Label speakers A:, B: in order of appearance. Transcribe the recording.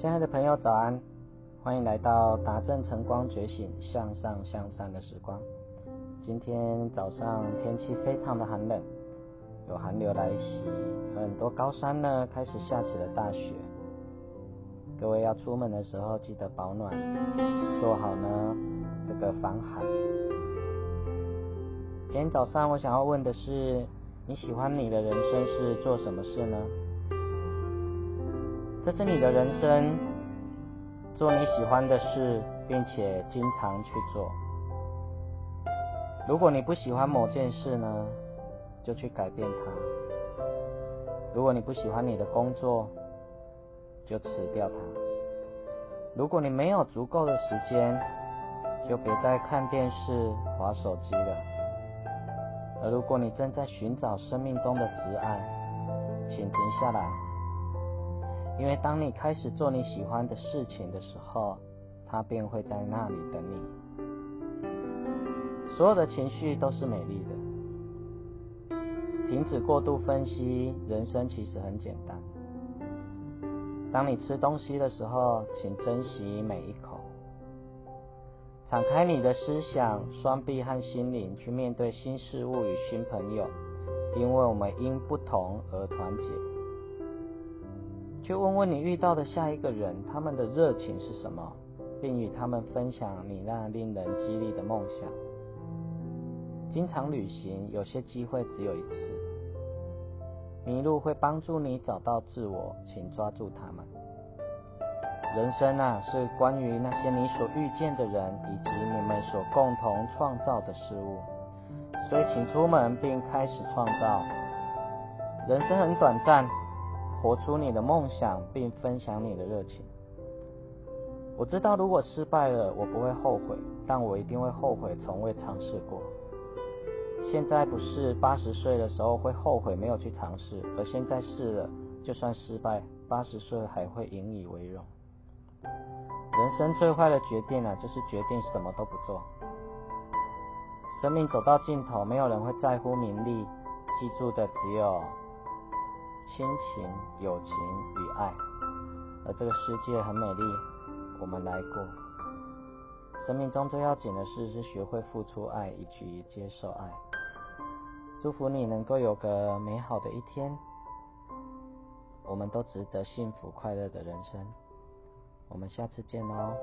A: 亲爱的朋友，早安！欢迎来到达正晨光觉醒向上向善的时光。今天早上天气非常的寒冷，有寒流来袭，很多高山呢开始下起了大雪。各位要出门的时候记得保暖，做好呢这个防寒。今天早上我想要问的是，你喜欢你的人生是做什么事呢？这是你的人生，做你喜欢的事，并且经常去做。如果你不喜欢某件事呢，就去改变它。如果你不喜欢你的工作，就辞掉它。如果你没有足够的时间，就别再看电视、划手机了。而如果你正在寻找生命中的挚爱，请停下来。因为当你开始做你喜欢的事情的时候，它便会在那里等你。所有的情绪都是美丽的。停止过度分析，人生其实很简单。当你吃东西的时候，请珍惜每一口。敞开你的思想、双臂和心灵，去面对新事物与新朋友，因为我们因不同而团结。去问问你遇到的下一个人，他们的热情是什么，并与他们分享你那令人激励的梦想。经常旅行，有些机会只有一次。迷路会帮助你找到自我，请抓住他们。人生啊，是关于那些你所遇见的人，以及你们所共同创造的事物。所以，请出门并开始创造。人生很短暂。活出你的梦想，并分享你的热情。我知道，如果失败了，我不会后悔，但我一定会后悔从未尝试过。现在不是八十岁的时候会后悔没有去尝试，而现在试了，就算失败，八十岁还会引以为荣。人生最坏的决定呢，就是决定什么都不做。生命走到尽头，没有人会在乎名利，记住的只有。亲情、友情与爱，而这个世界很美丽，我们来过。生命中最要紧的事是学会付出爱，以及接受爱。祝福你能够有个美好的一天。我们都值得幸福快乐的人生。我们下次见喽。